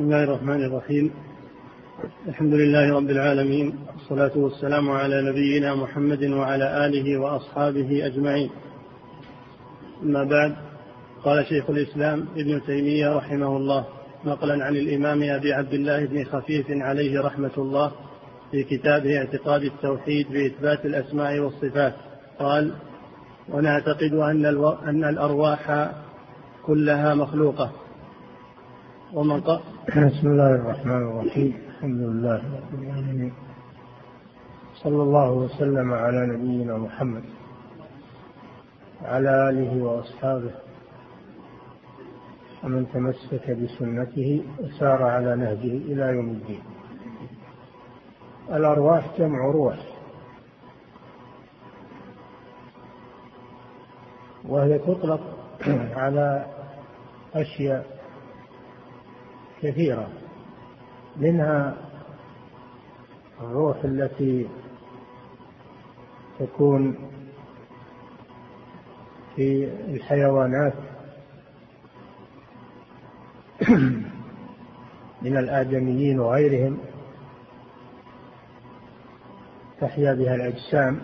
بسم الله الرحمن الرحيم الحمد لله رب العالمين والصلاة والسلام على نبينا محمد وعلى آله وأصحابه أجمعين أما بعد قال شيخ الإسلام ابن تيمية رحمه الله نقلا عن الإمام أبي عبد الله بن خفيف عليه رحمة الله في كتابه اعتقاد التوحيد بإثبات الأسماء والصفات قال ونعتقد أن, أن الأرواح كلها مخلوقة ومن بسم الله الرحمن الرحيم. الحمد لله رب العالمين. صلى الله وسلم على نبينا محمد وعلى آله وأصحابه ومن تمسك بسنته وسار على نهجه إلى يوم الدين. الأرواح جمع روح. وهي تطلق على أشياء كثيرة منها الروح التي تكون في الحيوانات. من الآدميين وغيرهم. تحيا بها الأجسام.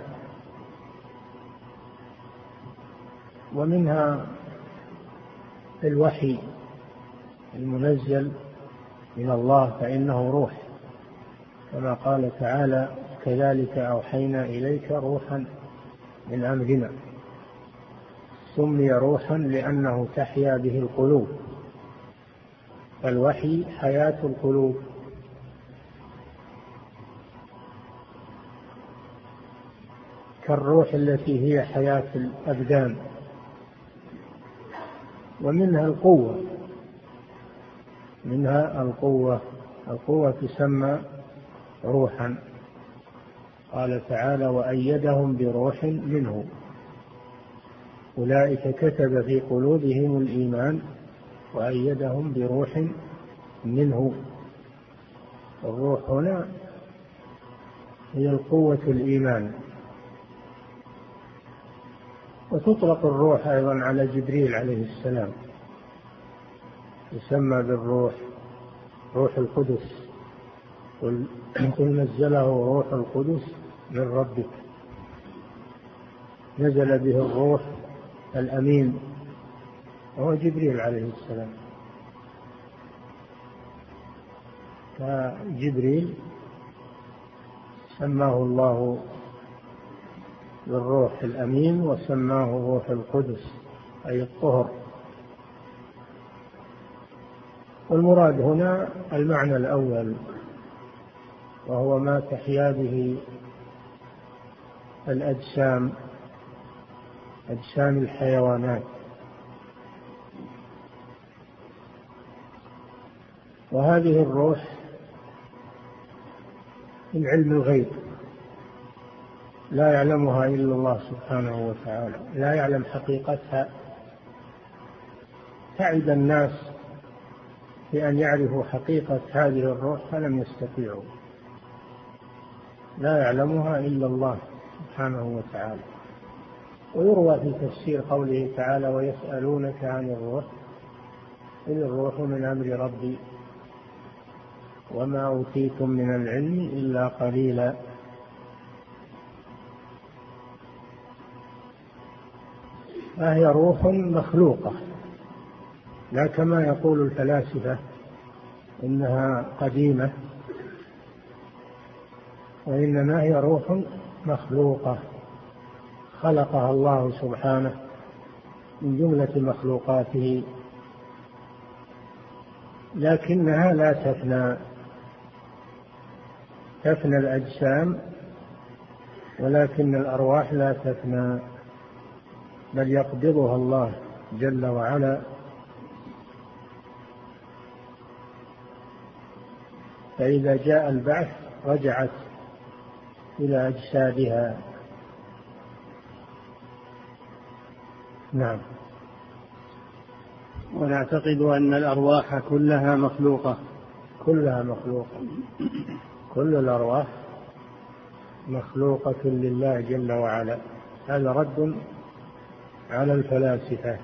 ومنها الوحي المنزل من الله فإنه روح. كما قال تعالى كذلك أوحينا إليك روحا من أمرنا. سمي روحا لأنه تحيا به القلوب. الوحي حياة القلوب. كالروح التي هي حياة الأبدان. ومنها القوة. منها القوة. القوة تسمى روحا. قال تعالى وأيدهم بروح منه. أولئك كتب في قلوبهم الإيمان. وأيدهم بروح منه. الروح هنا هي القوة الإيمان. وتطلق الروح أيضا على جبريل عليه السلام. يسمى بالروح روح القدس. قل, نزله روح القدس من ربك. نزل به الروح الأمين وهو جبريل عليه السلام. فجبريل سماه الله بالروح الأمين وسماه روح القدس أي الطهر. والمراد هنا المعنى الأول وهو ما تحيا به الأجسام أجسام الحيوانات. وهذه الروح من علم الغيب لا يعلمها إلا الله سبحانه وتعالى لا يعلم حقيقتها. تعب الناس في أن يعرفوا حقيقة هذه الروح فلم يستطيعوا. لا يعلمها إلا الله سبحانه وتعالى. ويروى في تفسير قوله تعالى ويسألونك عن الروح إن الروح من أمر ربي وما أوتيتم من العلم إلا قليلا. فهي روح مخلوقة. لا كما يقول الفلاسفة إنها قديمة وإنما هي روح مخلوقة خلقها الله سبحانه من جملة مخلوقاته. لكنها لا تفنى تفنى الأجسام ولكن الأرواح لا تفنى بل يقبضها الله جل وعلا. فإذا جاء البعث رجعت إلى أجسادها. نعم. ونعتقد أن الأرواح كلها مخلوقة. كلها مخلوقة. كل الأرواح مخلوقة لله جل وعلا. هذا رد على الفلاسفة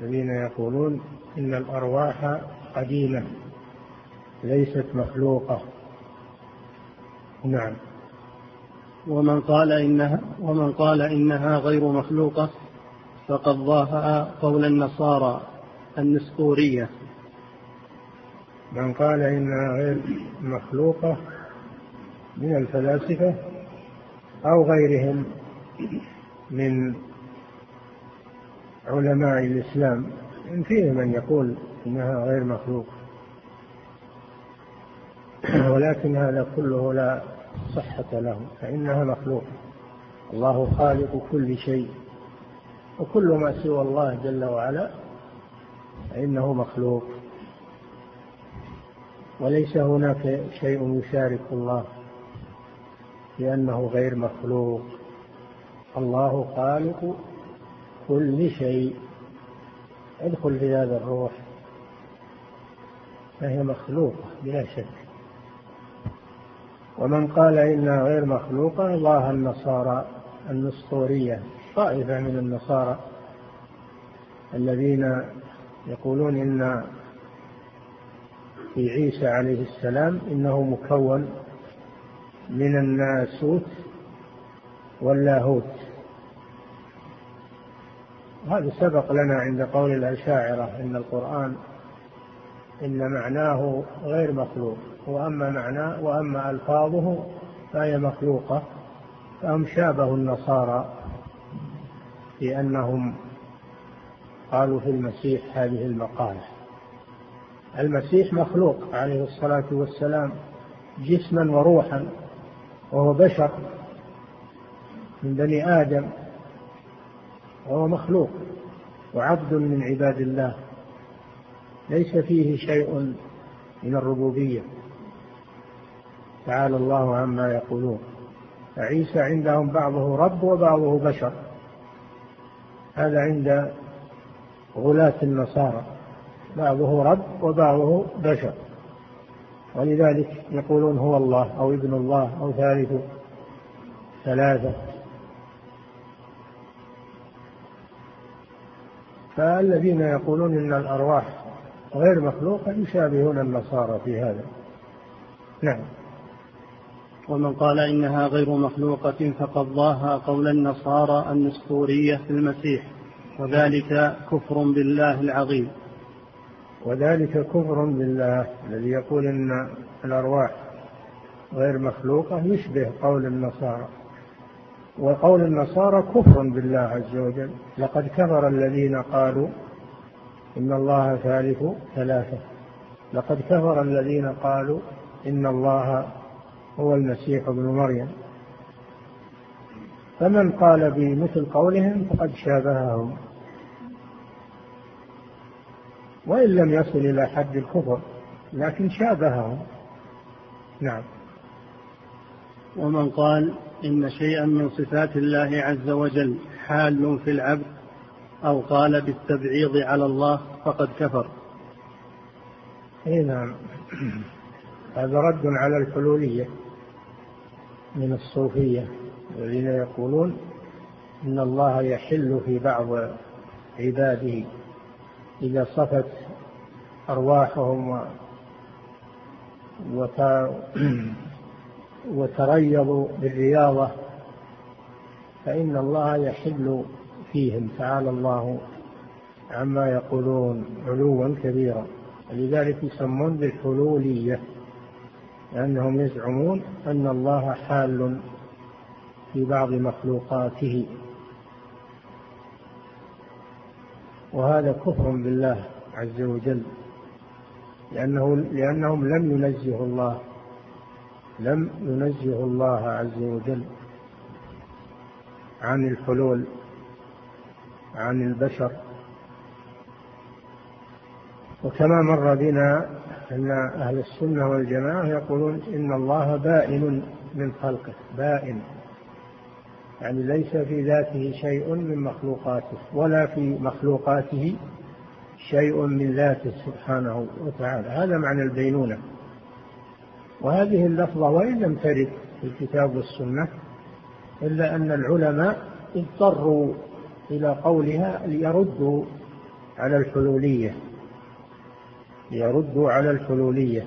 الذين يقولون إن الأرواح قديمة. ليست مخلوقة. نعم. ومن قال إنها ومن قال إنها غير مخلوقة فقد ضاهأ قول النصارى النسطورية من قال إنها غير مخلوقة من الفلاسفة أو غيرهم من علماء الإسلام إن فيه من يقول إنها غير مخلوقة. ولكن هذا كله لا صحة له فإنها مخلوقة الله خالق كل شيء وكل ما سوى الله جل وعلا فإنه مخلوق. وليس هناك شيء يشارك الله لأنه غير مخلوق. الله خالق كل شيء. ادخل في هذا الروح فهي مخلوقة بلا شك. ومن قال إنها غير مخلوقة الله النصارى النسطورية طائفة من النصارى الذين يقولون إن في عيسى عليه السلام إنه مكون من الناسوت واللاهوت. هذا سبق لنا عند قول الأشاعرة إن القرآن إن معناه غير مخلوق. وأما معناه وأما ألفاظه فهي مخلوقة فهم شابهوا النصارى في أنهم قالوا في المسيح هذه المقالة. المسيح مخلوق عليه الصلاة والسلام جسما وروحا وهو بشر من بني آدم وهو مخلوق وعبد من عباد الله. ليس فيه شيء من الربوبية. تعالى الله عما يقولون. فعيسى عندهم بعضه رب وبعضه بشر. هذا عند غلاة النصارى. بعضه رب وبعضه بشر. ولذلك يقولون هو الله أو ابن الله أو ثالث ثلاثة. فالذين يقولون إن الأرواح غير مخلوقة يشابهون النصارى في هذا. نعم. ومن قال إنها غير مخلوقة فقد ضاها قول النصارى النسطورية في المسيح وذلك كفر بالله العظيم. وذلك كفر بالله الذي يقول إن الأرواح غير مخلوقة يشبه قول النصارى. وقول النصارى كفر بالله عز وجل. لقد كفر الذين قالوا إن الله ثالث ثلاثة. لقد كفر الذين قالوا إن الله هو المسيح ابن مريم. فمن قال بمثل قولهم فقد شابههم. وإن لم يصل إلى حد الكفر لكن شابههم. نعم. ومن قال إن شيئا من صفات الله عز وجل حال في العبد أو قال بالتبعيض على الله فقد كفر. اي نعم. هذا رد على الحلولية. من الصوفية الذين يقولون إن الله يحل في بعض عباده إذا صفت أرواحهم وتريضوا بالرياضة فإن الله يحل فيهم تعالى الله عما يقولون علوا كبيرا. لذلك يسمون بالحلولية. لأنهم يزعمون أن الله حال في بعض مخلوقاته. وهذا كفر بالله عز وجل. لأنه لأنهم لم ينزهوا الله. لم ينزهوا الله عز وجل عن الحلول عن البشر. وكما مر بنا أن أهل السنة والجماعة يقولون إن الله بائن من خلقه بائن. يعني ليس في ذاته شيء من مخلوقاته ولا في مخلوقاته شيء من ذاته سبحانه وتعالى. هذا معنى البينونة. وهذه اللفظة وإن لم ترد في الكتاب والسنة إلا أن العلماء اضطروا إلى قولها ليردوا على الحلولية. ليردوا على الحلولية.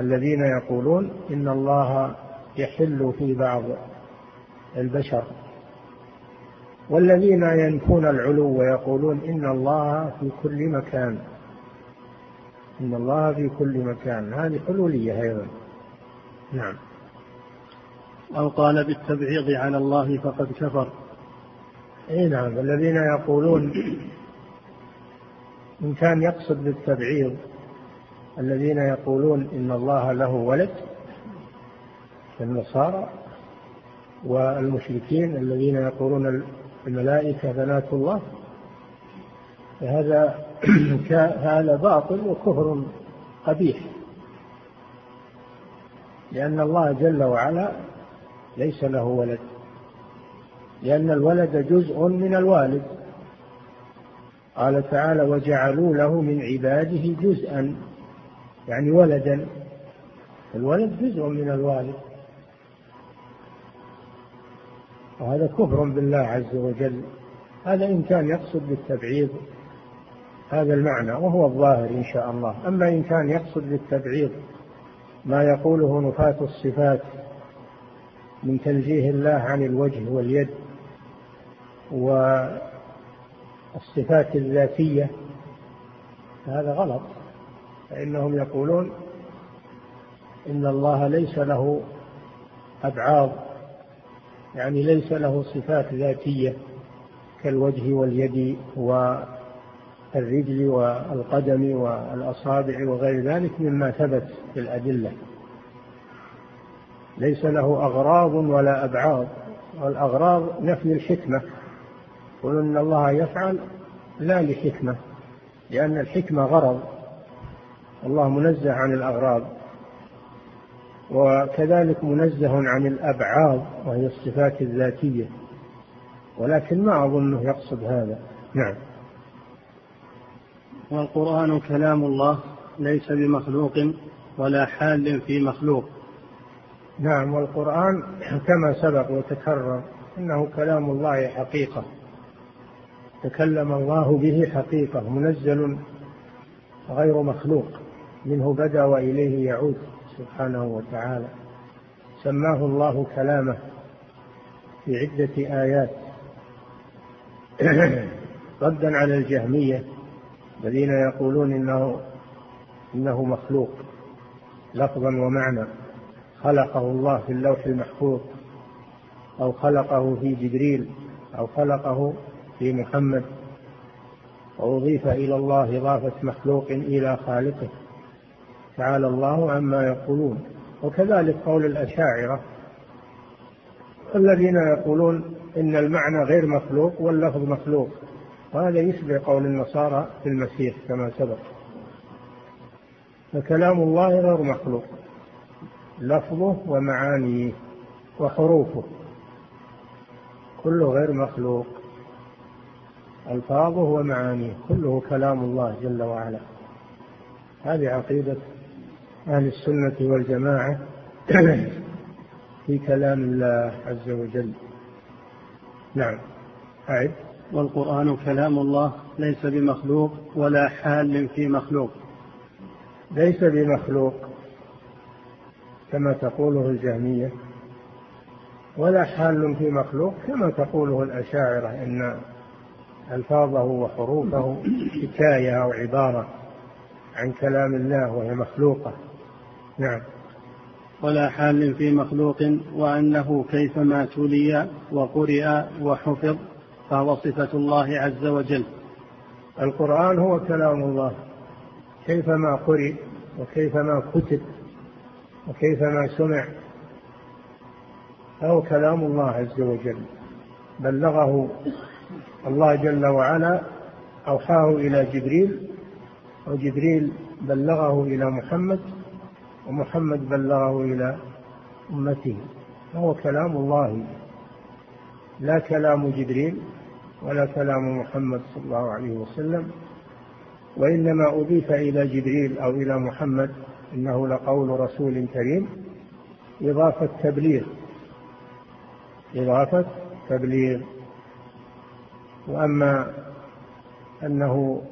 الذين يقولون إن الله يحل في بعض البشر. والذين ينفون العلو ويقولون إن الله في كل مكان. إن الله في كل مكان. هذه حلولية أيضا. نعم. أو قال بالتبعيض على الله فقد كفر. اي نعم. الذين يقولون إن كان يقصد بالتبعيض الذين يقولون إن الله له ولد كالنصارى والمشركين الذين يقولون الملائكة بنات الله فهذا هذا باطل وكفر قبيح. لأن الله جل وعلا ليس له ولد لأن الولد جزء من الوالد. قال تعالى وجعلوا له من عباده جزءا يعني ولدا. الولد جزء من الوالد. وهذا كفر بالله عز وجل. هذا إن كان يقصد بالتبعيض هذا المعنى وهو الظاهر إن شاء الله. أما إن كان يقصد بالتبعيض ما يقوله نفاة الصفات من تنزيه الله عن الوجه واليد والصفات الذاتية هذا غلط. فإنهم يقولون إن الله ليس له أبعاض يعني ليس له صفات ذاتية كالوجه واليد والرجل والقدم والأصابع وغير ذلك مما ثبت في الأدلة. ليس له أغراض ولا أبعاض والأغراض نفي الحكمة. يقول إن الله يفعل لا لحكمة لأن الحكمة غرض الله منزه عن الأغراض وكذلك منزه عن الأبعاض وهي الصفات الذاتية ولكن ما أظنه يقصد هذا. نعم. والقرآن كلام الله ليس بمخلوق ولا حال في مخلوق. نعم والقرآن كما سبق وتكرر إنه كلام الله حقيقة. تكلم الله به حقيقة منزل غير مخلوق منه بدا وإليه يعود سبحانه وتعالى. سماه الله كلامه في عدة آيات. ردا على الجهمية الذين يقولون إنه إنه مخلوق لفظا ومعنى. خلقه الله في اللوح المحفوظ أو خلقه في جبريل أو خلقه في محمد وأضيف إلى الله إضافة مخلوق إلى خالقه. تعالى الله عما يقولون وكذلك قول الأشاعرة الذين يقولون إن المعنى غير مخلوق واللفظ مخلوق وهذا يشبه قول النصارى في المسيح كما سبق. فكلام الله غير مخلوق لفظه ومعانيه وحروفه كله غير مخلوق. ألفاظه ومعانيه كله كلام الله جل وعلا. هذه عقيدة أهل السنة والجماعة في كلام الله عز وجل. نعم. أعد. والقرآن كلام الله ليس بمخلوق ولا حال في مخلوق. ليس بمخلوق كما تقوله الجهمية ولا حال في مخلوق كما تقوله الأشاعرة إن ألفاظه وحروفه حكاية أو عبارة عن كلام الله وهي مخلوقة. نعم. ولا حال في مخلوق وأنه كيفما تلي وقرئ وحفظ فهو صفة الله عز وجل. القرآن هو كلام الله. كيفما قرئ وكيفما كتب وكيفما سمع فهو كلام الله عز وجل. بلغه الله جل وعلا أوحاه إلى جبريل وجبريل بلغه إلى محمد ومحمد بلغه إلى أمته. فهو كلام الله. لا كلام جبريل ولا كلام محمد صلى الله عليه وسلم وإنما أضيف إلى جبريل أو إلى محمد إنه لقول رسول كريم إضافة تبليغ. إضافة تبليغ. وأما أنه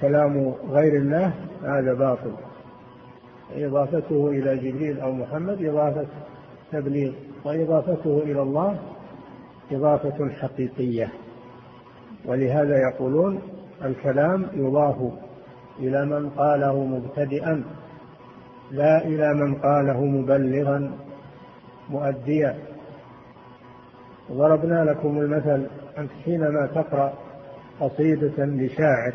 كلام غير الله هذا باطل. إضافته إلى جبريل أو محمد إضافة تبليغ وإضافته إلى الله إضافة حقيقية. ولهذا يقولون الكلام يضاف إلى من قاله مبتدئا لا إلى من قاله مبلغا مؤديا. ضربنا لكم المثل أنت حينما تقرأ قصيدة لشاعر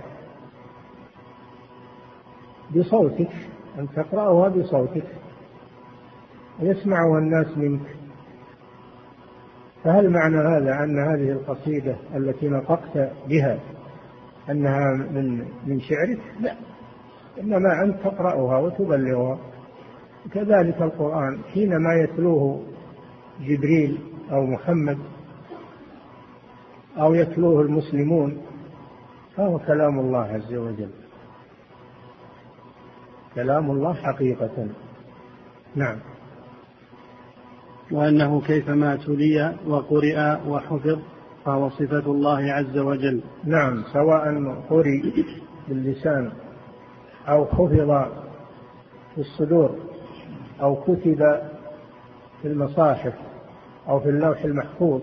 بصوتك أن تقرأها بصوتك يسمعها الناس منك فهل معنى هذا أن هذه القصيدة التي نطقت بها أنها من من شعرك؟ لا إنما أنت تقرأها وتبلغها كذلك القرآن حينما يتلوه جبريل أو محمد أو يتلوه المسلمون فهو كلام الله عز وجل. كلام الله حقيقة. نعم. وأنه كيفما تلي وقرئ وحفظ فهو صفة الله عز وجل. نعم سواء قرئ باللسان أو حفظ في الصدور أو كتب في المصاحف أو في اللوح المحفوظ.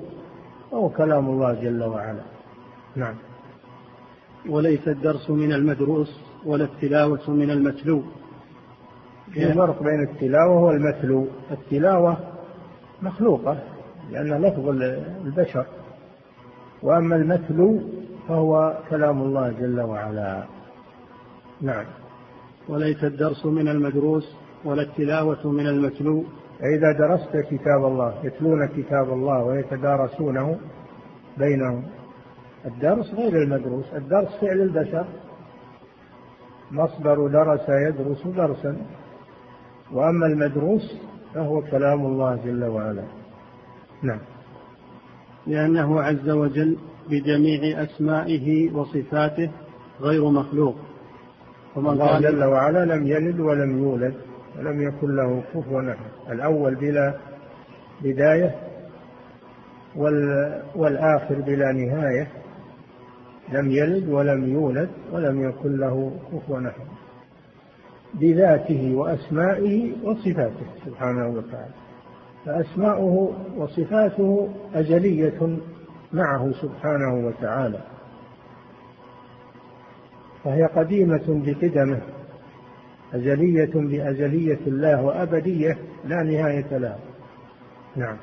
فهو كلام الله جل وعلا. نعم. وليس الدرس من المدروس ولا التلاوة من المتلو. في فرق بين التلاوة والمتلو. التلاوة مخلوقة لأن لفظ البشر. وأما المتلو فهو كلام الله جل وعلا. نعم. وليس الدرس من المدروس ولا التلاوة من المتلو. فإذا درست كتاب الله يتلون كتاب الله ويتدارسونه بينهم. الدرس غير المدروس الدرس فعل البشر. مصدر درس يدرس درسا. وأما المدروس فهو كلام الله جل وعلا. نعم. لأنه عز وجل بجميع أسمائه وصفاته غير مخلوق. الله جل وعلا لم يلد ولم يولد. ولم يكن له كفوا أحد. الأول بلا بداية والآخر بلا نهاية. لم يلد ولم يولد ولم يكن له كفوا أحد. بذاته وأسمائه وصفاته سبحانه وتعالى. فأسماؤه وصفاته ازليه معه سبحانه وتعالى. فهي قديمة بقدمه. أزلية بأزلية الله وأبدية لا نهاية لها. نعم.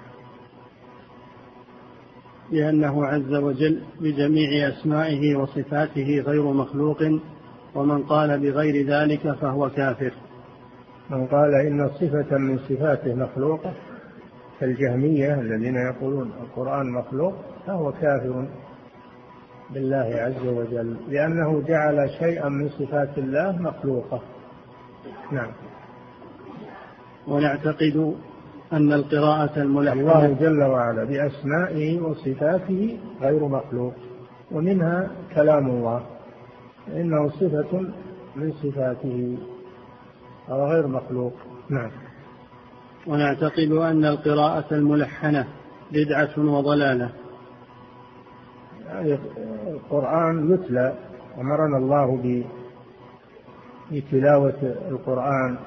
لأنه عز وجل بجميع أسمائه وصفاته غير مخلوق ومن قال بغير ذلك فهو كافر. من قال إن صفة من صفاته مخلوقة كالجهمية الذين يقولون القرآن مخلوق فهو كافر بالله عز وجل لأنه جعل شيئا من صفات الله مخلوقة. نعم. ونعتقد أن القراءة الملحنة الله جل وعلا بأسمائه وصفاته غير مخلوق ومنها كلام الله إنه صفة من صفاته أو غير مخلوق. نعم. ونعتقد أن القراءة الملحنة بدعة وضلالة. يعني القرآن يتلى أمرنا الله في تلاوة القرآن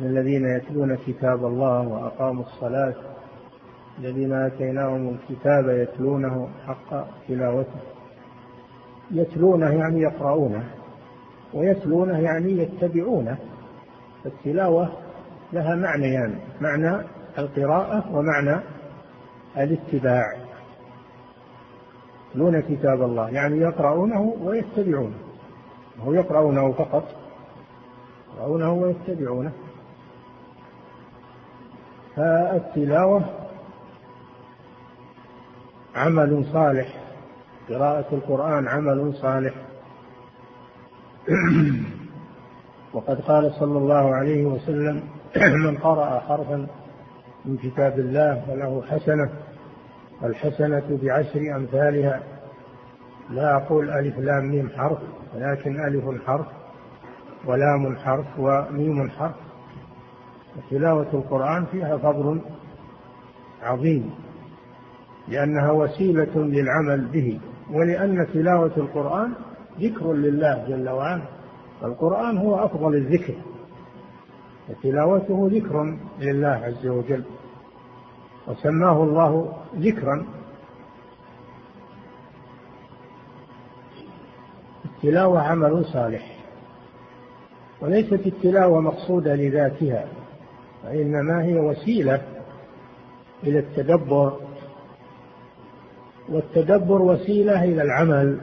الذين يتلون كتاب الله وأقاموا الصلاة الذين آتيناهم الكتاب يتلونه حق تلاوته. يتلونه يعني يقرؤونه ويتلونه يعني يتبعونه. التلاوة لها معنيان يعني معنى القراءة ومعنى الاتباع. يتلون كتاب الله يعني يقرؤونه ويتبعونه. هو يقرؤونه فقط يقرؤونه ويتبعونه. فالتلاوة عمل صالح قراءة القرآن عمل صالح. وقد قال صلى الله عليه وسلم من قرأ حرفا من كتاب الله فله حسنة الحسنة بعشر أمثالها. لا أقول ألف لام ميم حرف ولكن ألف حرف ولام حرف وميم حرف. تلاوة القرآن فيها فضل عظيم لأنها وسيلة للعمل به ولأن تلاوة القرآن ذكر لله جل وعلا. القرآن هو أفضل الذكر وتلاوته ذكر لله عز وجل. وسماه الله ذكرا. التلاوة عمل صالح وليست التلاوة مقصودة لذاتها وإنما هي وسيلة إلى التدبر والتدبر وسيلة إلى العمل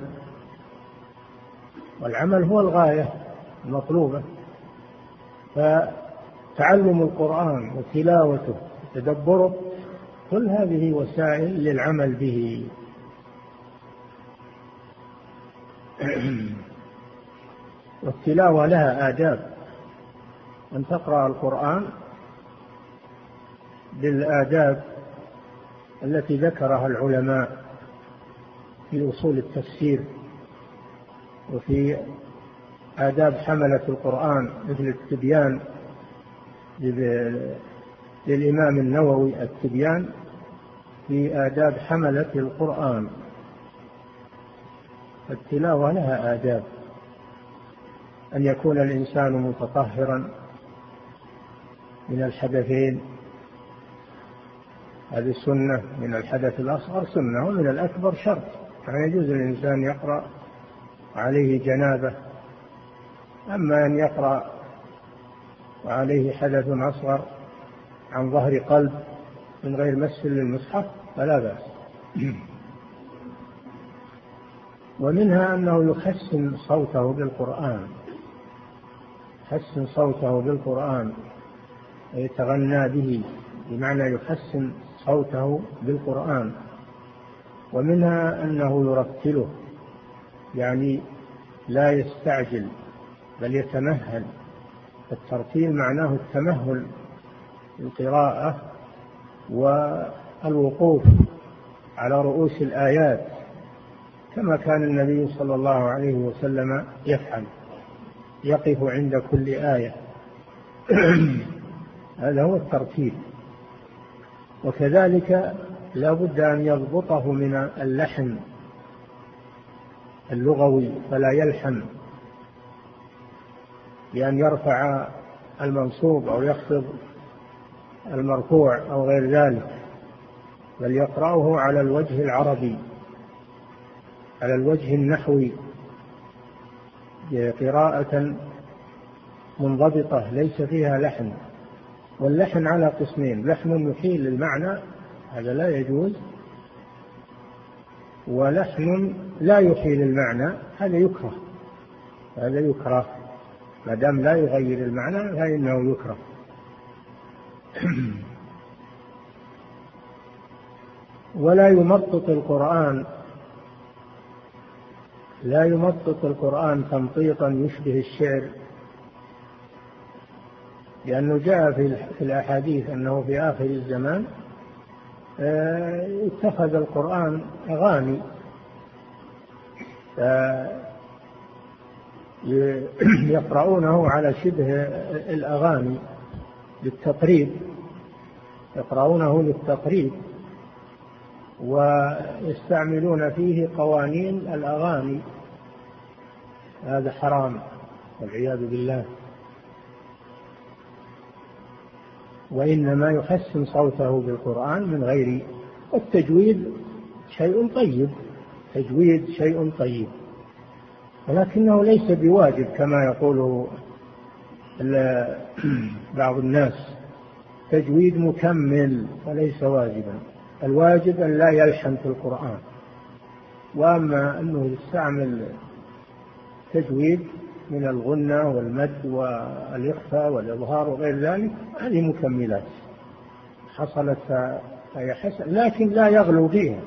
والعمل هو الغاية المطلوبة فتعلم القرآن وتلاوته وتدبره كل هذه وسائل للعمل به. والتلاوة لها آداب. أن تقرأ القرآن بالآداب التي ذكرها العلماء في أصول التفسير وفي آداب حملة القرآن مثل التبيان للإمام النووي التبيان في آداب حملة القرآن. التلاوة لها آداب. أن يكون الإنسان متطهرا من الحدثين. هذه سنة من الحدث الأصغر سنة ومن الأكبر شرط. يعني يجوز للإنسان يقرأ عليه جنابة. أما أن يقرأ وعليه حدث أصغر عن ظهر قلب من غير مس للمصحف فلا بأس. ومنها أنه يحسن صوته بالقرآن. يحسن صوته بالقرآن ويتغنى به بمعنى يحسن صوته بالقرآن. ومنها أنه يرتله يعني لا يستعجل بل يتمهل. الترتيل معناه التمهل القراءة والوقوف على رؤوس الآيات. كما كان النبي صلى الله عليه وسلم يفعل يقف عند كل آية. هذا هو الترتيب. وكذلك لا بد أن يضبطه من اللحن اللغوي فلا يلحن. بأن يرفع المنصوب أو يخفض المرفوع أو غير ذلك بل يقرأه على الوجه العربي. على الوجه النحوي قراءة منضبطة ليس فيها لحن واللحن على قسمين لحن يحيل المعنى هذا لا يجوز ولحن لا يحيل المعنى هذا يكره هذا يكره ما دام لا يغير المعنى فإنه يكره. ولا يمطط القرآن لا يمطط القرآن تمطيطا يشبه الشعر لأنه جاء في الأحاديث أنه في آخر الزمان آه، اتخذ القرآن أغاني. يقرؤونه على شبه الأغاني للتقريب يقرؤونه للتقريب. ويستعملون فيه قوانين الأغاني. هذا حرام والعياذ بالله. وإنما يحسن صوته بالقرآن من غير التجويد شيء طيب تجويد شيء طيب. ولكنه ليس بواجب كما يقول بعض الناس. تجويد مكمل وليس واجبا. الواجب أن لا يلحن في القرآن. وأما أنه يستعمل تجويد من الغنة والمد والإخفاء والإظهار وغير ذلك هذه مكملات. حصلت فهي حسن لكن لا يغلو فيها.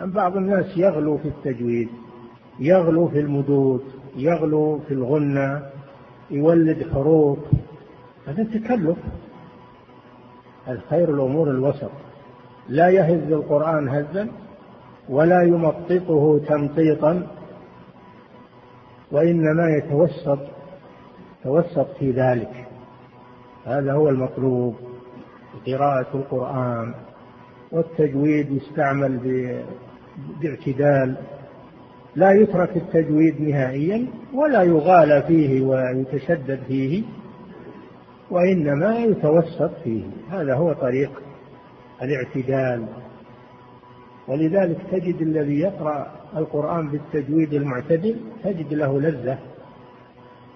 بعض الناس يغلو في التجويد يغلو في المدود يغلو في الغنة يولد حروف هذا تكلف. الخير الأمور الوسط. لا يهز القرآن هزا ولا يمططه تمطيطا وإنما يتوسط توسط في ذلك. هذا هو المطلوب قراءة القرآن والتجويد يستعمل باعتدال. لا يترك التجويد نهائيا ولا يغالى فيه ويتشدد فيه وإنما يتوسط فيه. هذا هو طريق الاعتدال. ولذلك تجد الذي يقرأ القرآن بالتجويد المعتدل تجد له لذة.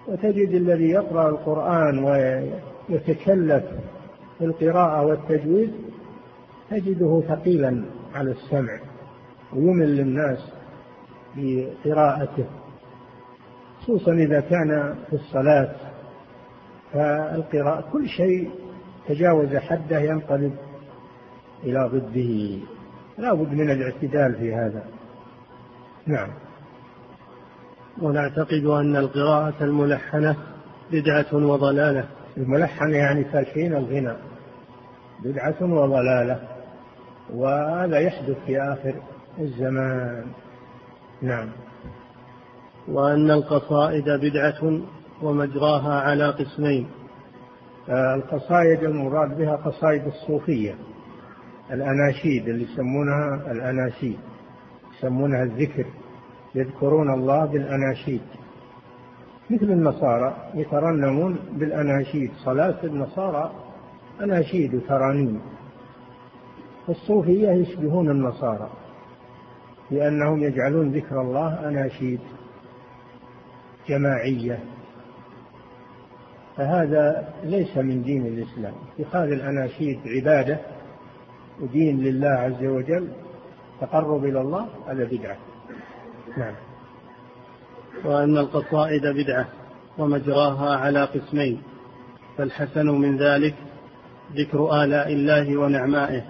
وتجد الذي يقرأ القرآن ويتكلف في القراءة والتجويد تجده ثقيلا على السمع ويمل للناس بقراءته خصوصا إذا كان في الصلاة. فالقراءة كل شيء تجاوز حده ينقلب إلى ضده. لا بد من الاعتدال في هذا. نعم. ونعتقد أن القراءة الملحنة بدعة وضلالة. الملحنة يعني تلحين الغنى. بدعة وضلالة. وهذا يحدث في آخر الزمان. نعم. وأن القصائد بدعة ومجراها على قسمين. آه، القصائد المراد بها قصائد الصوفية. الأناشيد اللي يسمونها الأناشيد يسمونها الذكر يذكرون الله بالأناشيد. مثل النصارى يترنمون بالأناشيد صلاة النصارى أناشيد وترانيم. الصوفية يشبهون النصارى لأنهم يجعلون ذكر الله أناشيد جماعية. فهذا ليس من دين الإسلام. اتخاذ الأناشيد عبادة ودين لله عز وجل تقرب إلى الله هذا بدعة. نعم. وأن القصائد بدعة ومجراها على قسمين. فالحسن من ذلك ذكر آلاء الله ونعمائه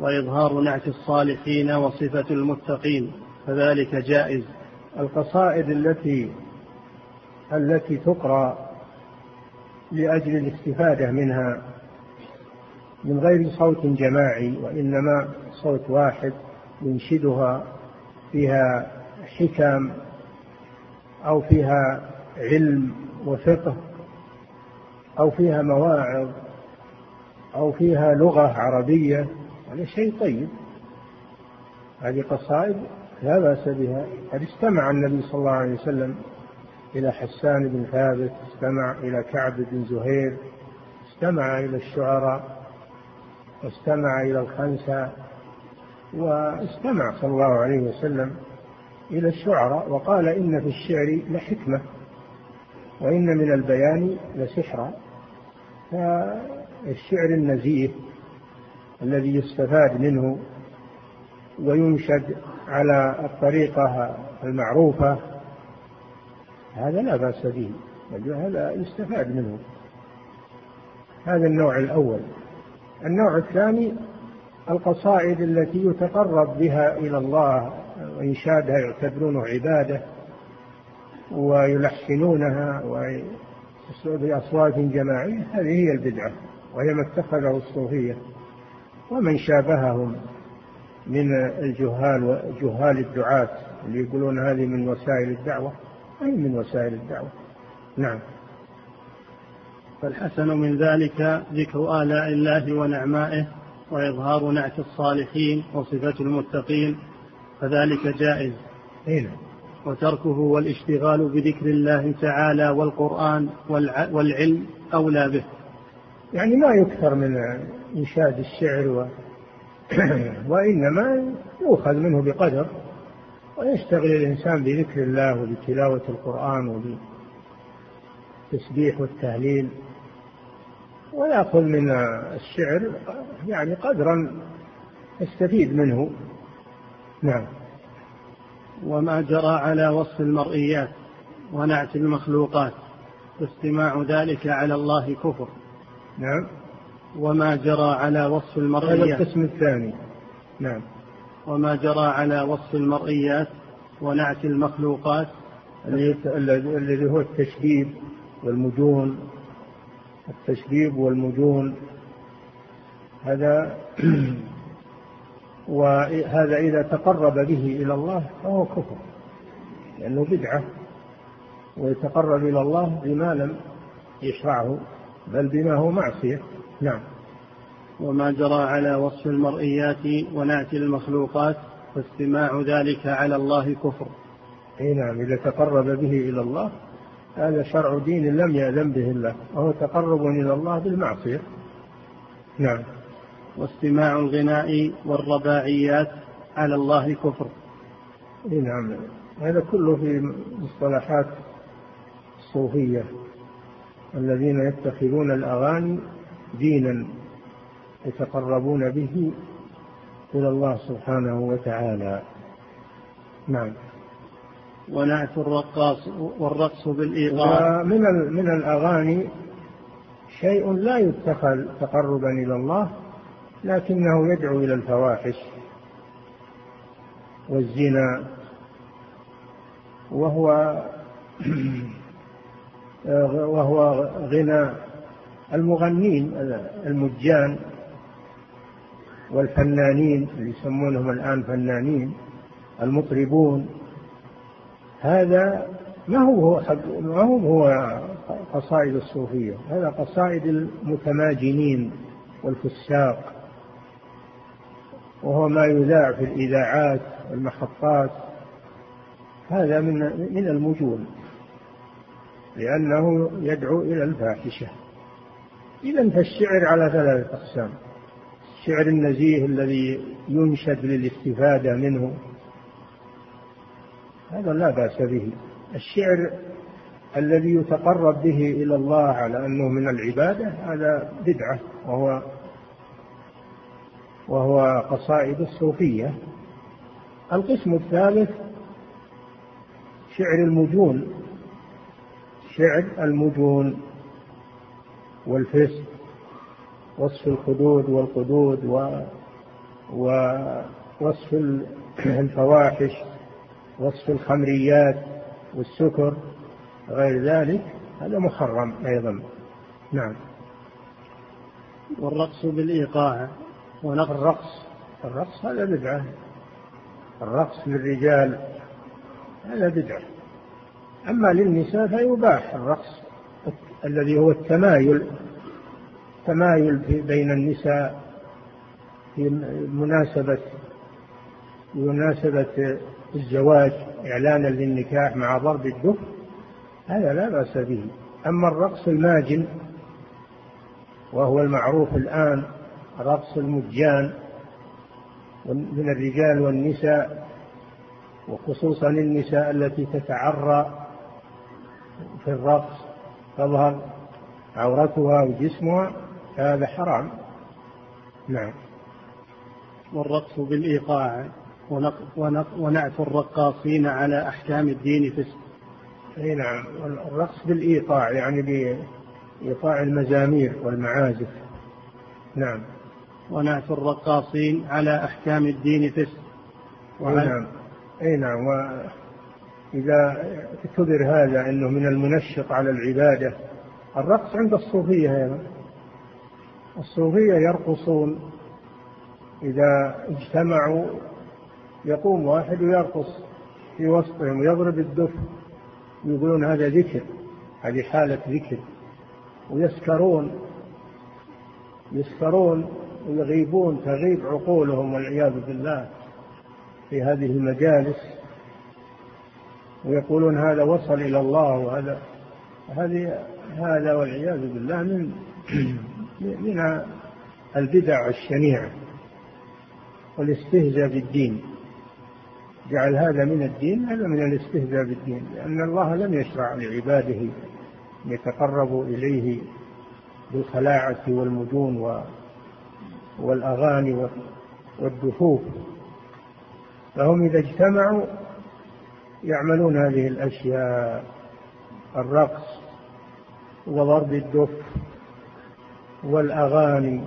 وإظهار نعت الصالحين وصفة المتقين فذلك جائز. القصائد التي التي تقرأ لأجل الاستفادة منها من غير صوت جماعي وإنما صوت واحد ينشدها فيها حكم أو فيها علم وفقه أو فيها مواعظ أو فيها لغة عربية هذا شيء طيب. هذه قصائد لا بأس بها. قد استمع النبي صلى الله عليه وسلم إلى حسان بن ثابت استمع إلى كعب بن زهير استمع إلى الشعراء. واستمع إلى الخنسة واستمع صلى الله عليه وسلم إلى الشعراء وقال إن في الشعر لحكمة وإن من البيان لسحرا فالشعر النزيه الذي يستفاد منه وينشد على الطريقة المعروفة هذا لا بأس به هذا يستفاد منه. هذا النوع الأول. النوع الثاني القصائد التي يتقرب بها إلى الله وإنشادها يعتبرونه عبادة ويلحنونها بأصوات جماعية هذه هي البدعة وهي ما اتخذه الصوفية ومن شابههم من الجهال وجهال الدعاة اللي يقولون هذه من وسائل الدعوة أي من وسائل الدعوة؟ نعم. فالحسن من ذلك ذكر آلاء الله ونعمائه وإظهار نعت الصالحين وصفة المتقين فذلك جائز. هنا. وتركه والاشتغال بذكر الله تعالى والقرآن والعلم أولى به. يعني ما يكثر من إنشاد الشعر و... وإنما يؤخذ منه بقدر ويشتغل الإنسان بذكر الله وبتلاوة القرآن وبالتسبيح والتهليل. ويأخذ من الشعر يعني قدرا يستفيد منه. نعم. وما جرى على وصف المرئيات ونعت المخلوقات واستماع ذلك على الله كفر. نعم. وما جرى على وصف المرئيات هذا القسم الثاني. نعم. وما جرى على وصف المرئيات ونعت المخلوقات. الذي هو التشبيب والمجون التشبيب والمجون. هذا وهذا إذا تقرب به إلى الله فهو كفر لأنه بدعة. ويتقرب إلى الله بما لم يشرعه بل بما هو معصية. نعم. وما جرى على وصف المرئيات ونعت المخلوقات فاستماع ذلك على الله كفر. اي نعم إذا تقرب به إلى الله هذا شرع دين لم يأذن به الله وهو تقرب إلى الله بالمعصية. نعم. واستماع الغناء والرباعيات على الله كفر. نعم. هذا كله في مصطلحات الصوفية الذين يتخذون الأغاني دينا يتقربون به إلى الله سبحانه وتعالى. نعم. ونعت الرقاص والرقص بالإيقاع من من الأغاني شيء لا يتخذ تقربا إلى الله لكنه يدعو إلى الفواحش والزنا. وهو وهو غنى المغنين المجان والفنانين اللي يسمونهم الآن فنانين المطربون. هذا ما هو ما هو هو قصائد الصوفية؟ هذا قصائد المتماجنين والفساق وهو ما يذاع في الإذاعات والمحطات هذا من من المجون لأنه يدعو إلى الفاحشة. إذا فالشعر على ثلاثة أقسام. الشعر النزيه الذي ينشد للاستفادة منه هذا لا بأس به. الشعر الذي يتقرب به إلى الله على أنه من العبادة هذا بدعة وهو وهو قصائد الصوفية. القسم الثالث شعر المجون. شعر المجون والفسق وصف الخدود والقدود و ووصف الفواحش. وصف الخمريات والسكر غير ذلك هذا محرم أيضا. نعم. والرقص بالإيقاع ونقص الرقص. الرقص هذا بدعة. الرقص للرجال هذا بدعة. أما للنساء فيباح الرقص الذي هو التمايل تمايل بين النساء في مناسبة مناسبة الزواج إعلانا للنكاح مع ضرب الدف هذا لا بأس به. أما الرقص الماجن وهو المعروف الآن رقص المجان من الرجال والنساء وخصوصا النساء التي تتعرى في الرقص تظهر عورتها وجسمها هذا حرام. نعم. والرقص بالإيقاع. ونعت الرقاصين على أحكام الدين فسق أي نعم. الرقص بالإيقاع يعني بإيقاع المزامير والمعازف. نعم. ونعت الرقاصين على أحكام الدين فسق أي نعم. أي نعم. وإذا اعتبر هذا أنه من المنشط على العبادة الرقص عند الصوفية أيضا الصوفية يرقصون إذا اجتمعوا يقوم واحد ويرقص في وسطهم ويضرب الدف. يقولون هذا ذكر هذه حالة ذكر. ويسكرون يسكرون ويغيبون تغيب عقولهم والعياذ بالله في هذه المجالس. ويقولون هذا وصل إلى الله وهذا هذه هذا والعياذ بالله من من البدع الشنيعة والاستهزاء بالدين. جعل هذا من الدين هذا من الاستهزاء بالدين لأن الله لم يشرع لعباده يتقربوا إليه بالخلاعة والمجون والأغاني والدفوف. فهم إذا اجتمعوا يعملون هذه الأشياء الرقص وضرب الدف والأغاني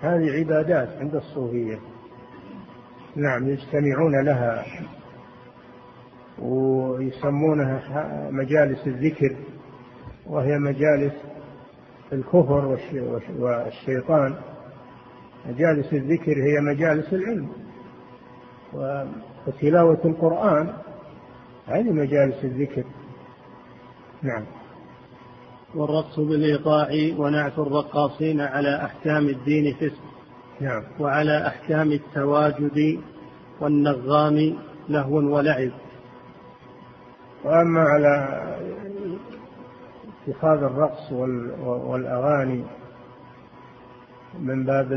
هذه عبادات عند الصوفية. نعم يجتمعون لها. ويسمونها مجالس الذكر وهي مجالس الكفر والشيطان. مجالس الذكر هي مجالس العلم. وتلاوة القرآن هذه مجالس الذكر. نعم. والرقص بالإيقاع ونعت الرقاصين على أحكام الدين فسق. نعم. وعلى أحكام التواجد والنغام لهو ولعب. وأما على اتخاذ الرقص والأغاني من باب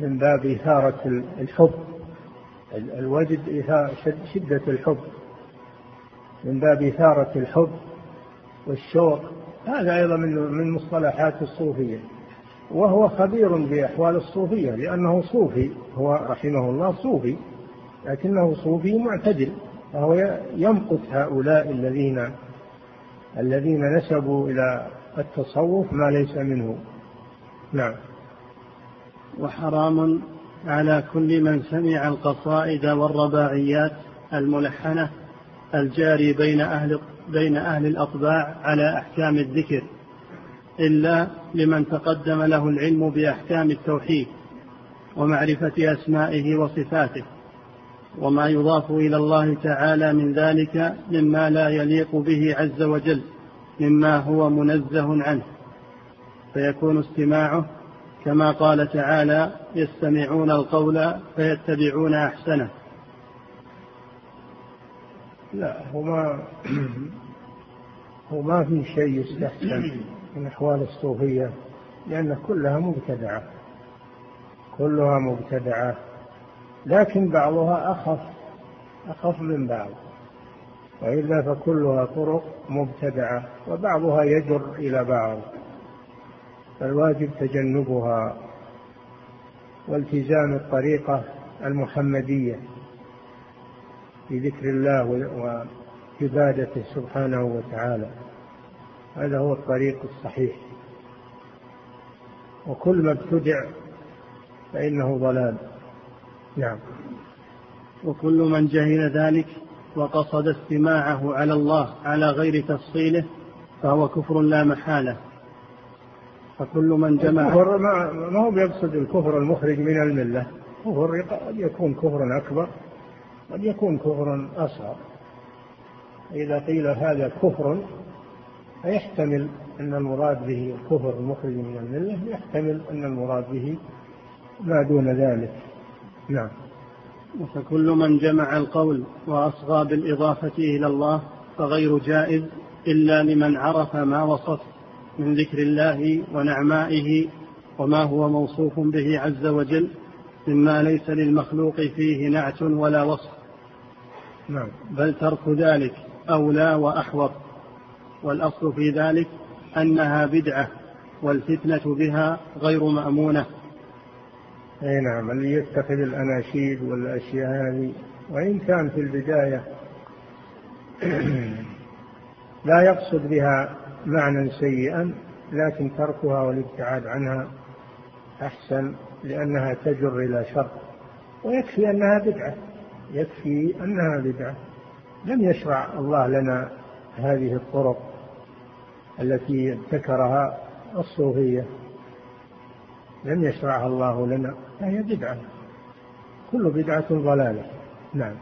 من باب إثارة الحب الوجد شدة الحب من باب إثارة الحب والشوق هذا أيضا من من مصطلحات الصوفية. وهو خبير بأحوال الصوفية لأنه صوفي هو رحمه الله صوفي لكنه صوفي معتدل. فهو يمقت هؤلاء الذين الذين نسبوا إلى التصوف ما ليس منه. نعم. وحرام على كل من سمع القصائد والرباعيات الملحنة الجاري بين أهل بين أهل الأطباع على أحكام الذكر إلا لمن تقدم له العلم بأحكام التوحيد ومعرفة أسمائه وصفاته. وما يضاف إلى الله تعالى من ذلك مما لا يليق به عز وجل مما هو منزه عنه. فيكون استماعه كما قال تعالى يستمعون القول فيتبعون أحسنه. لا هو ما هو ما في شيء يستحسن من أحوال الصوفية لأن كلها مبتدعة. كلها مبتدعة. لكن بعضها أخف أخف من بعض. وإلا فكلها طرق مبتدعة وبعضها يجر إلى بعض. فالواجب تجنبها والتزام الطريقة المحمدية في ذكر الله وعبادته سبحانه وتعالى. هذا هو الطريق الصحيح. وكل ما ابتدع فإنه ضلال. نعم. وكل من جهل ذلك وقصد استماعه على الله على غير تفصيله فهو كفر لا محالة. فكل من جمع الكفر ما, ما هو بيقصد الكفر المخرج من الملة. كفر قد يكون كفرا أكبر قد يكون كفرا أصغر. إذا قيل هذا كفر فيحتمل أن المراد به الكفر المخرج من الملة يحتمل أن المراد به ما دون ذلك. نعم. فكل من جمع القول وأصغى بالإضافة إلى الله فغير جائز إلا لمن عرف ما وصف من ذكر الله ونعمائه وما هو موصوف به عز وجل مما ليس للمخلوق فيه نعت ولا وصف. نعم. بل ترك ذلك أولى وأحوط. والأصل في ذلك أنها بدعة والفتنة بها غير مأمونة. أي نعم اللي يتخذ الأناشيد والأشياء هذه وإن كان في البداية لا يقصد بها معنى سيئا لكن تركها والابتعاد عنها أحسن لأنها تجر إلى شر. ويكفي أنها بدعة يكفي أنها بدعة. لم يشرع الله لنا هذه الطرق التي ابتكرها الصوفية. لم يشرعها الله لنا. فهي بدعة. كل بدعة ضلالة. نعم.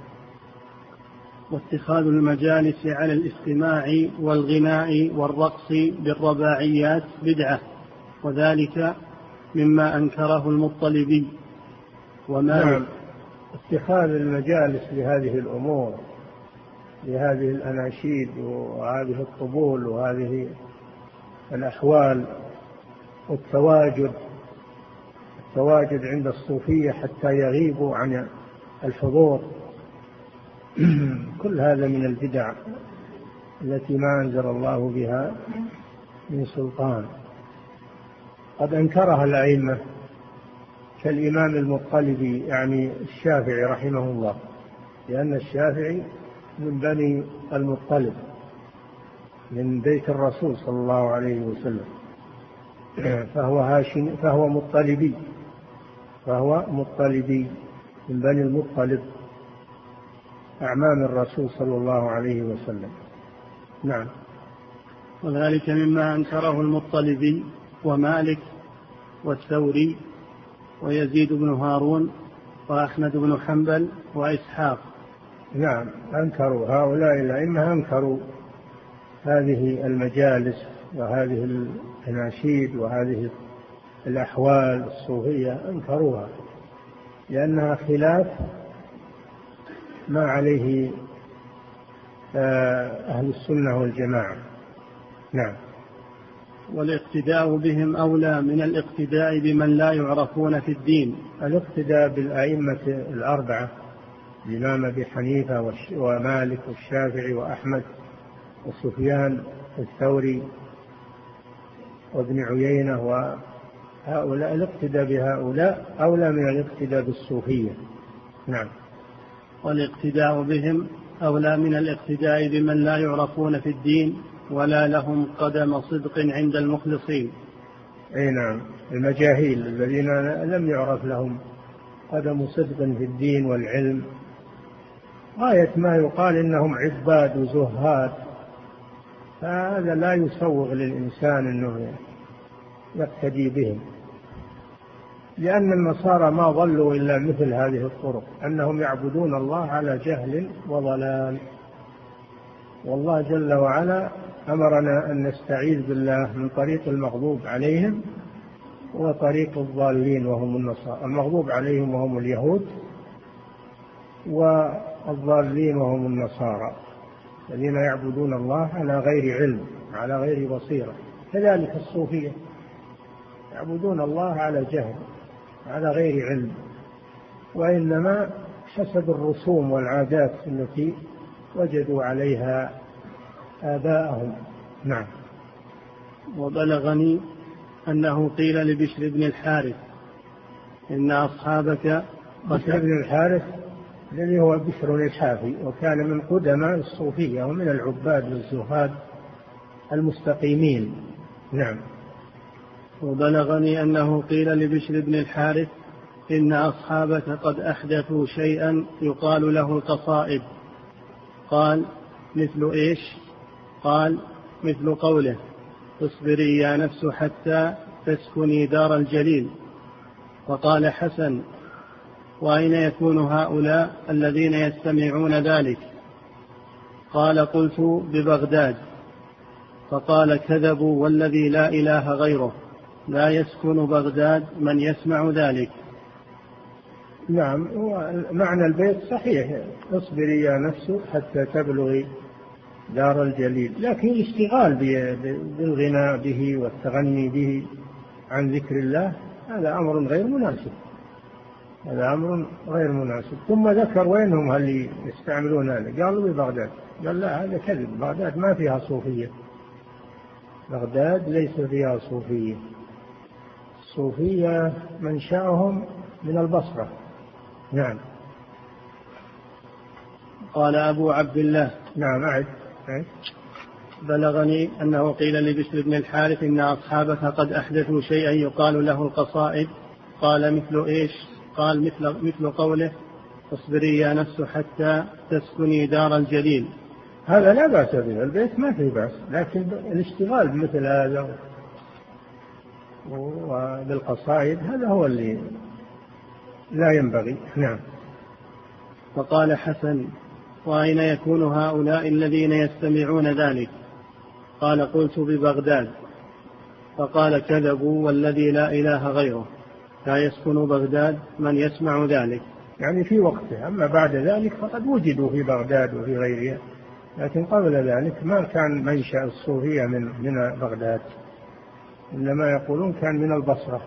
واتخاذ المجالس على الاستماع والغناء والرقص بالرباعيات بدعة وذلك مما أنكره المطلبي وما نعم. اتخاذ المجالس لهذه الأمور لهذه الأناشيد وهذه الطبول وهذه الأحوال والتواجد التواجد عند الصوفية حتى يغيبوا عن الحضور. كل هذا من البدع التي ما أنزل الله بها من سلطان. قد أنكرها الأئمة كالإمام المطلبي يعني الشافعي رحمه الله لأن الشافعي من بني المطلب من بيت الرسول صلى الله عليه وسلم. فهو هاشم فهو مطلبي. فهو مطلبي من بني المطلب أعمام الرسول صلى الله عليه وسلم. نعم. وذلك مما أنكره المطلبي ومالك والثوري ويزيد بن هارون وأحمد بن حنبل وإسحاق. نعم أنكروا هؤلاء الأئمة أنكروا هذه المجالس وهذه الأناشيد وهذه الأحوال الصوفية أنكروها لأنها خلاف ما عليه آه، أهل السنة والجماعة. نعم. والاقتداء بهم أولى من الاقتداء بمن لا يعرفون في الدين. الاقتداء بالأئمة الأربعة الإمام أبي حنيفة ومالك والشافعي وأحمد وسفيان الثوري وابن عيينة وهؤلاء الاقتداء بهؤلاء أولى من الاقتداء بالصوفية. نعم. والاقتداء بهم أولى من الاقتداء بمن لا يعرفون في الدين ولا لهم قدم صدق عند المخلصين. أي نعم. المجاهيل الذين لم يعرف لهم قدم صدق في الدين والعلم. غاية ما يقال إنهم عباد وزهاد. فهذا لا يسوغ للإنسان أنه يقتدي بهم. لأن النصارى ما ضلوا إلا مثل هذه الطرق أنهم يعبدون الله على جهل وضلال. والله جل وعلا أمرنا أن نستعيذ بالله من طريق المغضوب عليهم وطريق الضالين وهم النصارى المغضوب عليهم وهم اليهود والضالين وهم النصارى الذين يعبدون الله على غير علم على غير بصيرة. كذلك الصوفية يعبدون الله على جهل. على غير علم وإنما حسب الرسوم والعادات التي وجدوا عليها آباءهم. نعم. وبلغني أنه قيل لبشر بن الحارث إن أصحابك بشر بن الحارث الذي هو بشر الحافي وكان من قدماء الصوفية ومن العباد والزهاد المستقيمين. نعم. وبلغني أنه قيل لبشر بن الحارث إن أصحابك قد أحدثوا شيئا يقال له القصائد قال مثل إيش؟ قال مثل قوله اصبري يا نفس حتى تسكني دار الجليل. وقال حسن وأين يكون هؤلاء الذين يستمعون ذلك؟ قال قلت ببغداد. فقال كذبوا والذي لا إله غيره. لا يسكن بغداد من يسمع ذلك. نعم معنى البيت صحيح. اصبري يا نفس حتى تبلغي دار الجليل. لكن الاشتغال بالغناء به والتغني به عن ذكر الله هذا أمر غير مناسب. هذا أمر غير مناسب. ثم ذكر وينهم اللي يستعملون هذا؟ قالوا ببغداد. قال لا هذا كذب. بغداد ما فيها صوفية. بغداد ليس فيها صوفية. الصوفية منشأهم من البصرة. نعم. قال أبو عبد الله. نعم أعد. بلغني أنه قيل لبشر بن الحارث إن أصحابك قد أحدثوا شيئا يقال له القصائد. قال مثل إيش؟ قال مثل, مثل قوله اصبري يا نفس حتى تسكني دار الجليل. هذا لا بأس به البيت ما فيه بأس لكن الاشتغال بمثل هذا وبالقصائد هذا هو اللي لا ينبغي. نعم. وقال حسن وأين يكون هؤلاء الذين يستمعون ذلك؟ قال قلت ببغداد. فقال كذبوا والذي لا إله غيره. لا يسكن بغداد من يسمع ذلك. يعني في وقته. أما بعد ذلك فقد وجدوا في بغداد وفي غيرها لكن قبل ذلك ما كان منشأ الصوفية من من بغداد. إنما يقولون كان من البصرة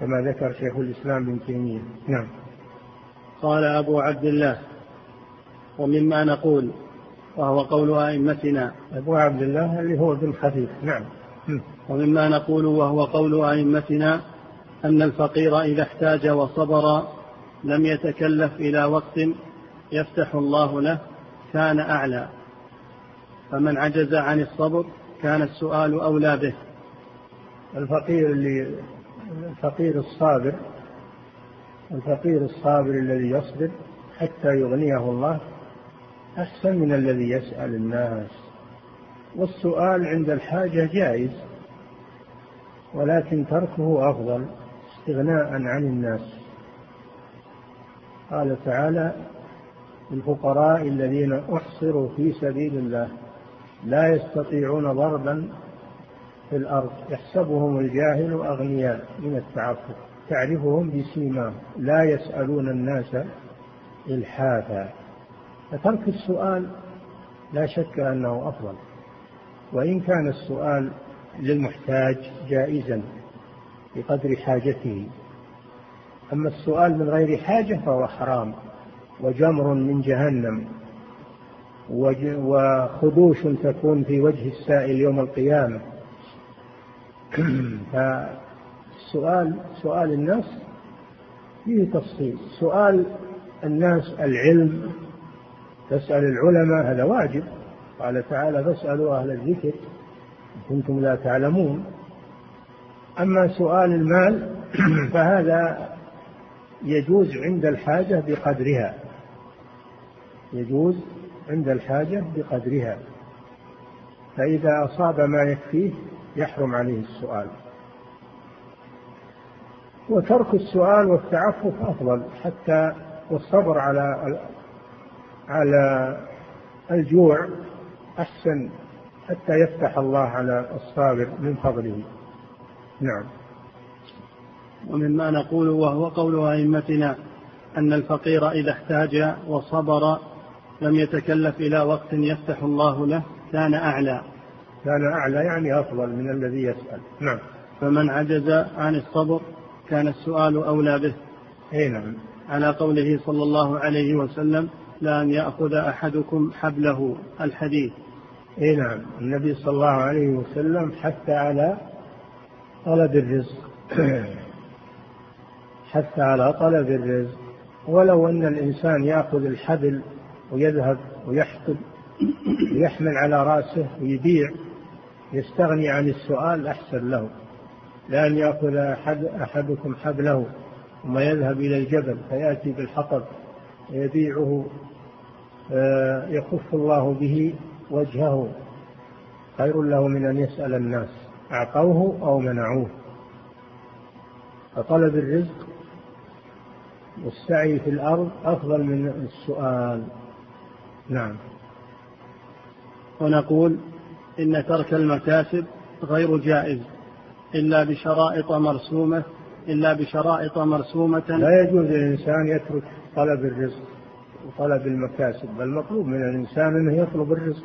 كما ذكر شيخ الإسلام ابن تيمية. نعم. قال أبو عبد الله ومما نقول وهو قول أئمتنا. أبو عبد الله اللي هو ابن خفيف نعم. ومما نقول وهو قول أئمتنا أن الفقير إذا احتاج وصبر لم يتكلف إلى وقت يفتح الله له كان أعلى. فمن عجز عن الصبر كان السؤال أولى به. الفقير اللي الفقير الصابر الفقير الصابر الذي يصبر حتى يغنيه الله أحسن من الذي يسأل الناس. والسؤال عند الحاجة جائز ولكن تركه أفضل استغناء عن الناس. قال تعالى الفقراء الذين أحصروا في سبيل الله لا يستطيعون ضربا في الأرض يحسبهم الجاهل أغنياء من التعفف تعرفهم بسيماهم لا يسألون الناس إلحافا. فترك السؤال لا شك أنه أفضل. وإن كان السؤال للمحتاج جائزا بقدر حاجته. أما السؤال من غير حاجة فهو حرام وجمر من جهنم وخدوش تكون في وجه السائل يوم القيامة. فالسؤال سؤال الناس فيه تفصيل. سؤال الناس العلم تسأل العلماء هذا واجب. قال تعالى فاسألوا أهل الذكر إن كنتم لا تعلمون. أما سؤال المال فهذا يجوز عند الحاجة بقدرها. يجوز عند الحاجة بقدرها. فإذا أصاب ما يكفيه يحرم عليه السؤال. وترك السؤال والتعفف أفضل حتى والصبر على على الجوع أحسن حتى يفتح الله على الصابر من فضله. نعم. ومما نقول وهو قول أئمتنا أن الفقير إذا احتاج وصبر لم يتكلف إلى وقت يفتح الله له كان أعلى. كان أعلى يعني أفضل من الذي يسأل. نعم. فمن عجز عن الصبر كان السؤال أولى به. أي نعم. على قوله صلى الله عليه وسلم لأن يأخذ أحدكم حبله. الحديث. إي نعم. النبي صلى الله عليه وسلم حتى على طلب الرزق. حتى على طلب الرزق. ولو أن الإنسان يأخذ الحبل ويذهب ويحقد ويحمل على رأسه ويبيع يستغني عن السؤال أحسن له لأن يأخذ أحد أحدكم حبله ثم يذهب إلى الجبل فيأتي بالحطب ويبيعه آه، يخف الله به وجهه. خير له من أن يسأل الناس أعطوه أو منعوه. فطلب الرزق والسعي في الأرض أفضل من السؤال. نعم. ونقول إن ترك المكاسب غير جائز إلا بشرائط مرسومة إلا بشرائط مرسومة. لا يجوز للإنسان يترك طلب الرزق وطلب المكاسب بل مطلوب من الإنسان أنه يطلب الرزق.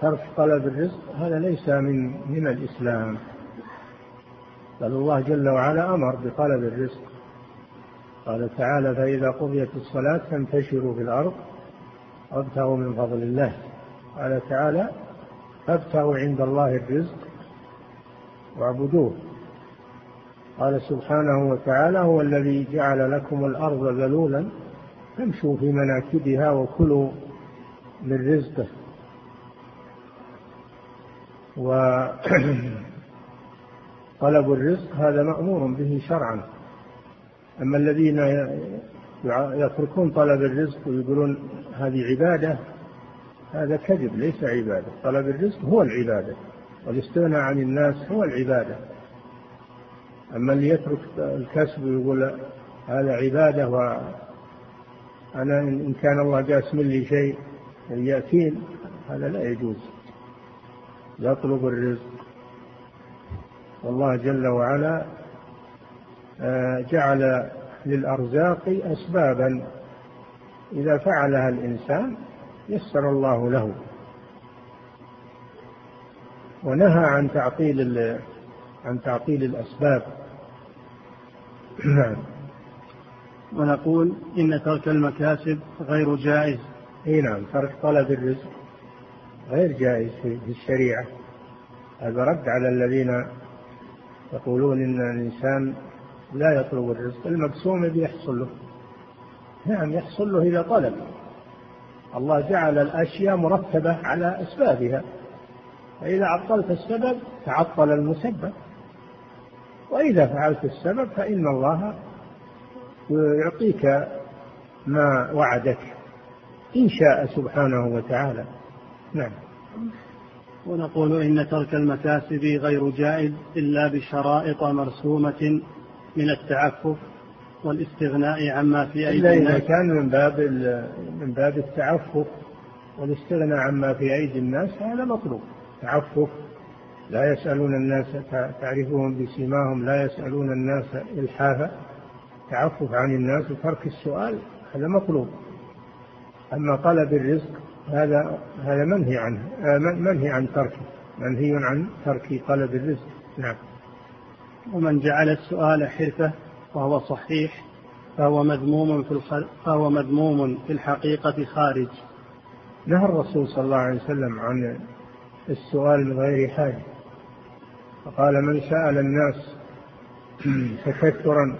ترك طلب الرزق هذا ليس من من الإسلام. بل الله جل وعلا أمر بطلب الرزق. قال تعالى فإذا قضيت الصلاة فانتشروا في الأرض وابتغوا من فضل الله. قال تعالى فابتغوا عند الله الرزق واعبدوه. قال سبحانه وتعالى هو الذي جعل لكم الأرض ذلولا فامشوا في مناكبها وكلوا من رزقه. وطلب الرزق هذا مأمور به شرعا. أما الذين يتركون طلب الرزق ويقولون هذه عبادة هذا كذب ليس عبادة. طلب الرزق هو العبادة والاستغناء عن الناس هو العبادة. أما اللي يترك الكسب ويقول هذا عبادة وأنا إن كان الله قاسم لي شيء يأتين هذا لا يجوز. يطلب الرزق. والله جل وعلا آه، جعل للأرزاق أسبابا. إذا فعلها الإنسان يسر الله له. ونهى عن تعطيل عن تعطيل الأسباب. نعم. ونقول إن ترك المكاسب غير جائز. إي نعم ترك طلب الرزق غير جائز في الشريعة. هذا رد على الذين يقولون إن الإنسان لا يطلب الرزق المقسوم بيحصل له. نعم يحصل له إذا طلب. الله جعل الأشياء مرتبة على أسبابها. فإذا عطلت السبب تعطل المسبب. وإذا فعلت السبب فإن الله يعطيك ما وعدك إن شاء سبحانه وتعالى. نعم. ونقول إن ترك المكاسب غير جائز إلا بشرائط مرسومة من التعفف. والاستغناء عما في أيدي الناس إذا كان من باب من باب التعفف والاستغناء عما في أيدي الناس هذا مطلوب. تعفف لا يسألون الناس تعرفهم بسيماهم لا يسألون الناس إلحافا. تعفف عن الناس وترك السؤال هذا مطلوب. أما طلب الرزق هذا هذا منهي عنه آه، منهي عن تركه منهي عن ترك طلب الرزق. نعم. ومن جعل السؤال حرفة وهو صحيح فهو مذموم في. فهو مذموم في الحقيقة خارج نهى الرسول صلى الله عليه وسلم عن السؤال من غير حاجة فقال من سأل الناس تكثرا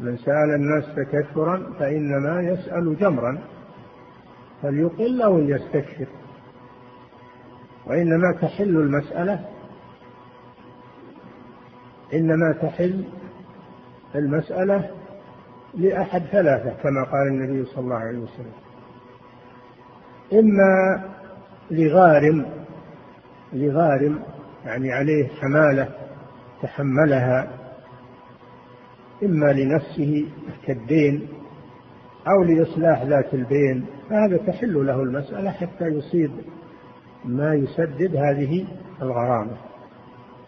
من سأل الناس تكثرا فإنما يسأل جمرا فليقل أو ليستكثر وإنما تحل المسألة إنما تحل المسألة لأحد ثلاثة كما قال النبي صلى الله عليه وسلم. إما لغارم لغارم يعني عليه حمالة تحملها إما لنفسه كالدين أو لإصلاح ذات البين فهذا تحل له المسألة حتى يصيب ما يسدد هذه الغرامة.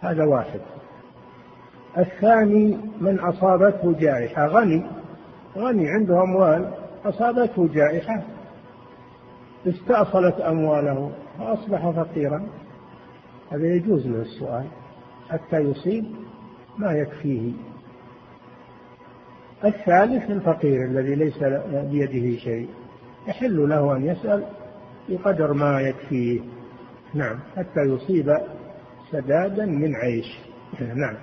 هذا واحد. الثاني من أصابته جائحة غني غني عنده أموال أصابته جائحة. استأصلت أمواله فأصبح فقيرا. هذا يجوز له السؤال. حتى يصيب ما يكفيه. الثالث الفقير الذي ليس بيده شيء. يحل له أن يسأل بقدر ما يكفيه. نعم حتى يصيب سدادا من عيش. نعم.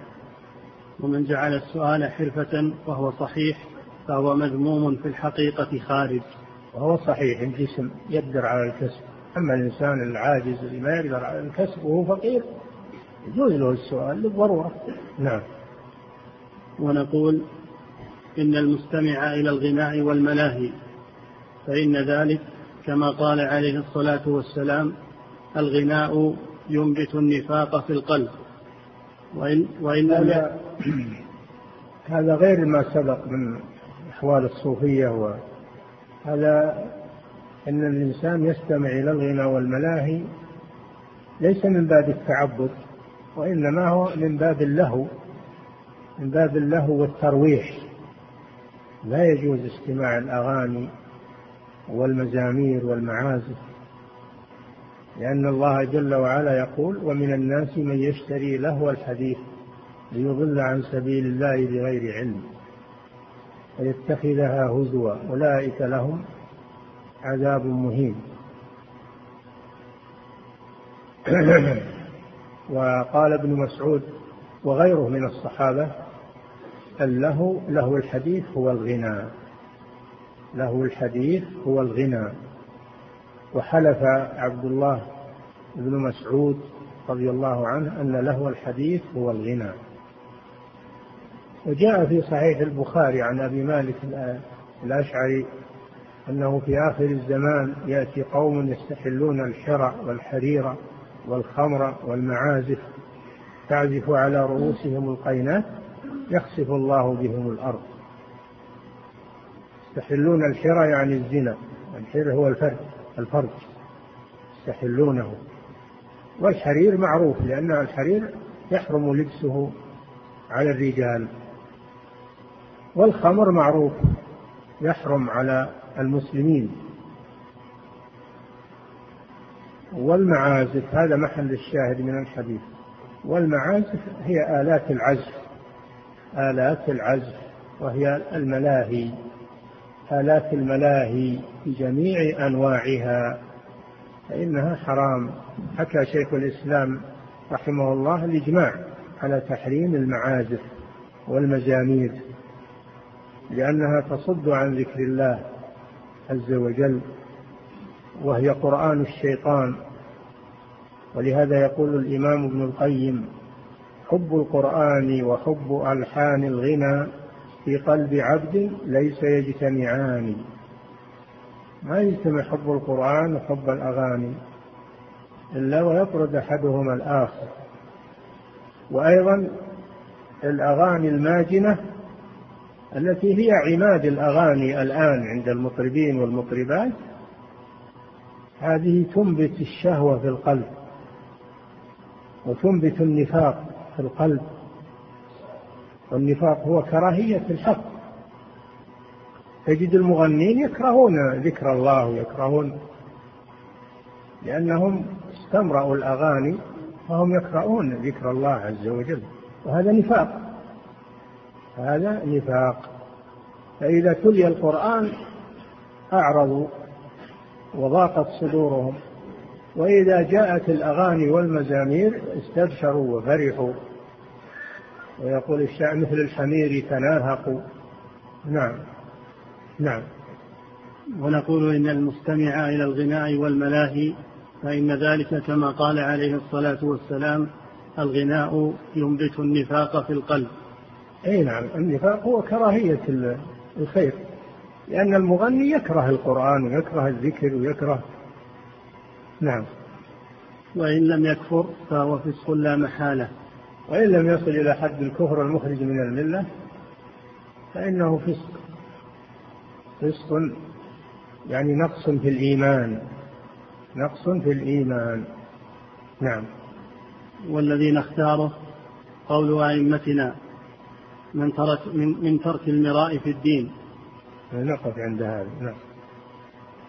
ومن جعل السؤال حرفة وهو صحيح فهو مذموم في الحقيقة خارج. وهو صحيح الجسم يقدر على الكسب. أما الإنسان العاجز اللي ما يقدر على الكسب وهو فقير يجوز له السؤال للضرورة نعم. ونقول إن المستمع إلى الغناء والملاهي فإن ذلك كما قال عليه الصلاة والسلام الغناء ينبت النفاق في القلب. وإن, وإن هذا, هذا غير ما سبق من أحوال الصوفية وهذا أن الإنسان يستمع إلى الغنى والملاهي ليس من باب التعبد وإنما هو من باب اللهو من باب اللهو والترويح. لا يجوز استماع الأغاني والمزامير والمعازف. لأن الله جل وعلا يقول ومن الناس من يشتري لهو الحديث ليضل عن سبيل الله بغير علم ويتخذها هزوا أولئك لهم عذاب مهين. وقال ابن مسعود وغيره من الصحابة اللهو له الحديث هو الغنى له الحديث هو الغنى. وحلف عبد الله بن مسعود رضي الله عنه أن له الحديث هو الغنى. وجاء في صحيح البخاري عن أبي مالك الأشعري أنه في آخر الزمان يأتي قوم يستحلون الحرى والحرير والخمر والمعازف تعزف على رؤوسهم القينات يخسف الله بهم الأرض. يستحلون الحرى يعني الزنا الحر هو الفرج الفرج يستحلونه والحرير معروف لأن الحرير يحرم لبسه على الرجال. والخمر معروف يحرم على المسلمين. والمعازف هذا محل الشاهد من الحديث. والمعازف هي آلات العزف. آلات العزف وهي الملاهي. آلات الملاهي. بجميع أنواعها فإنها حرام. حكى شيخ الإسلام رحمه الله الإجماع على تحريم المعازف والمزامير لأنها تصد عن ذكر الله عز وجل وهي قرآن الشيطان. ولهذا يقول الإمام ابن القيم حب القرآن وحب ألحان الغنى في قلب عبد ليس يجتمعان. ما يجتمع حب القرآن وحب الأغاني إلا ويطرد أحدهما الآخر. وأيضا الأغاني الماجنة التي هي عماد الأغاني الآن عند المطربين والمطربات هذه تنبت الشهوة في القلب وتنبت النفاق في القلب. والنفاق هو كراهية الحق. تجد المغنين يكرهون ذكر الله ويكرهون لأنهم استمرأوا الأغاني فهم يقرؤون ذكر الله عز وجل وهذا نفاق هذا نفاق. فإذا تلي القرآن أعرضوا وضاقت صدورهم وإذا جاءت الأغاني والمزامير استبشروا وفرحوا. ويقول الشاعر مثل الحمير تناهقوا نعم. نعم. ونقول إن المستمع إلى الغناء والملاهي فإن ذلك كما قال عليه الصلاة والسلام الغناء ينبت النفاق في القلب. أي نعم النفاق هو كراهية الخير لأن المغني يكره القرآن ويكره الذكر ويكره نعم. وإن لم يكفر فهو فسق لا محالة. وإن لم يصل إلى حد الكفر المخرج من الملة فإنه فسق. فسق يعني نقص في الإيمان نقص في الإيمان. نعم. والذين اختاره قول أئمتنا من ترك من, من ترك المراء في الدين. نقف عند هذا نعم.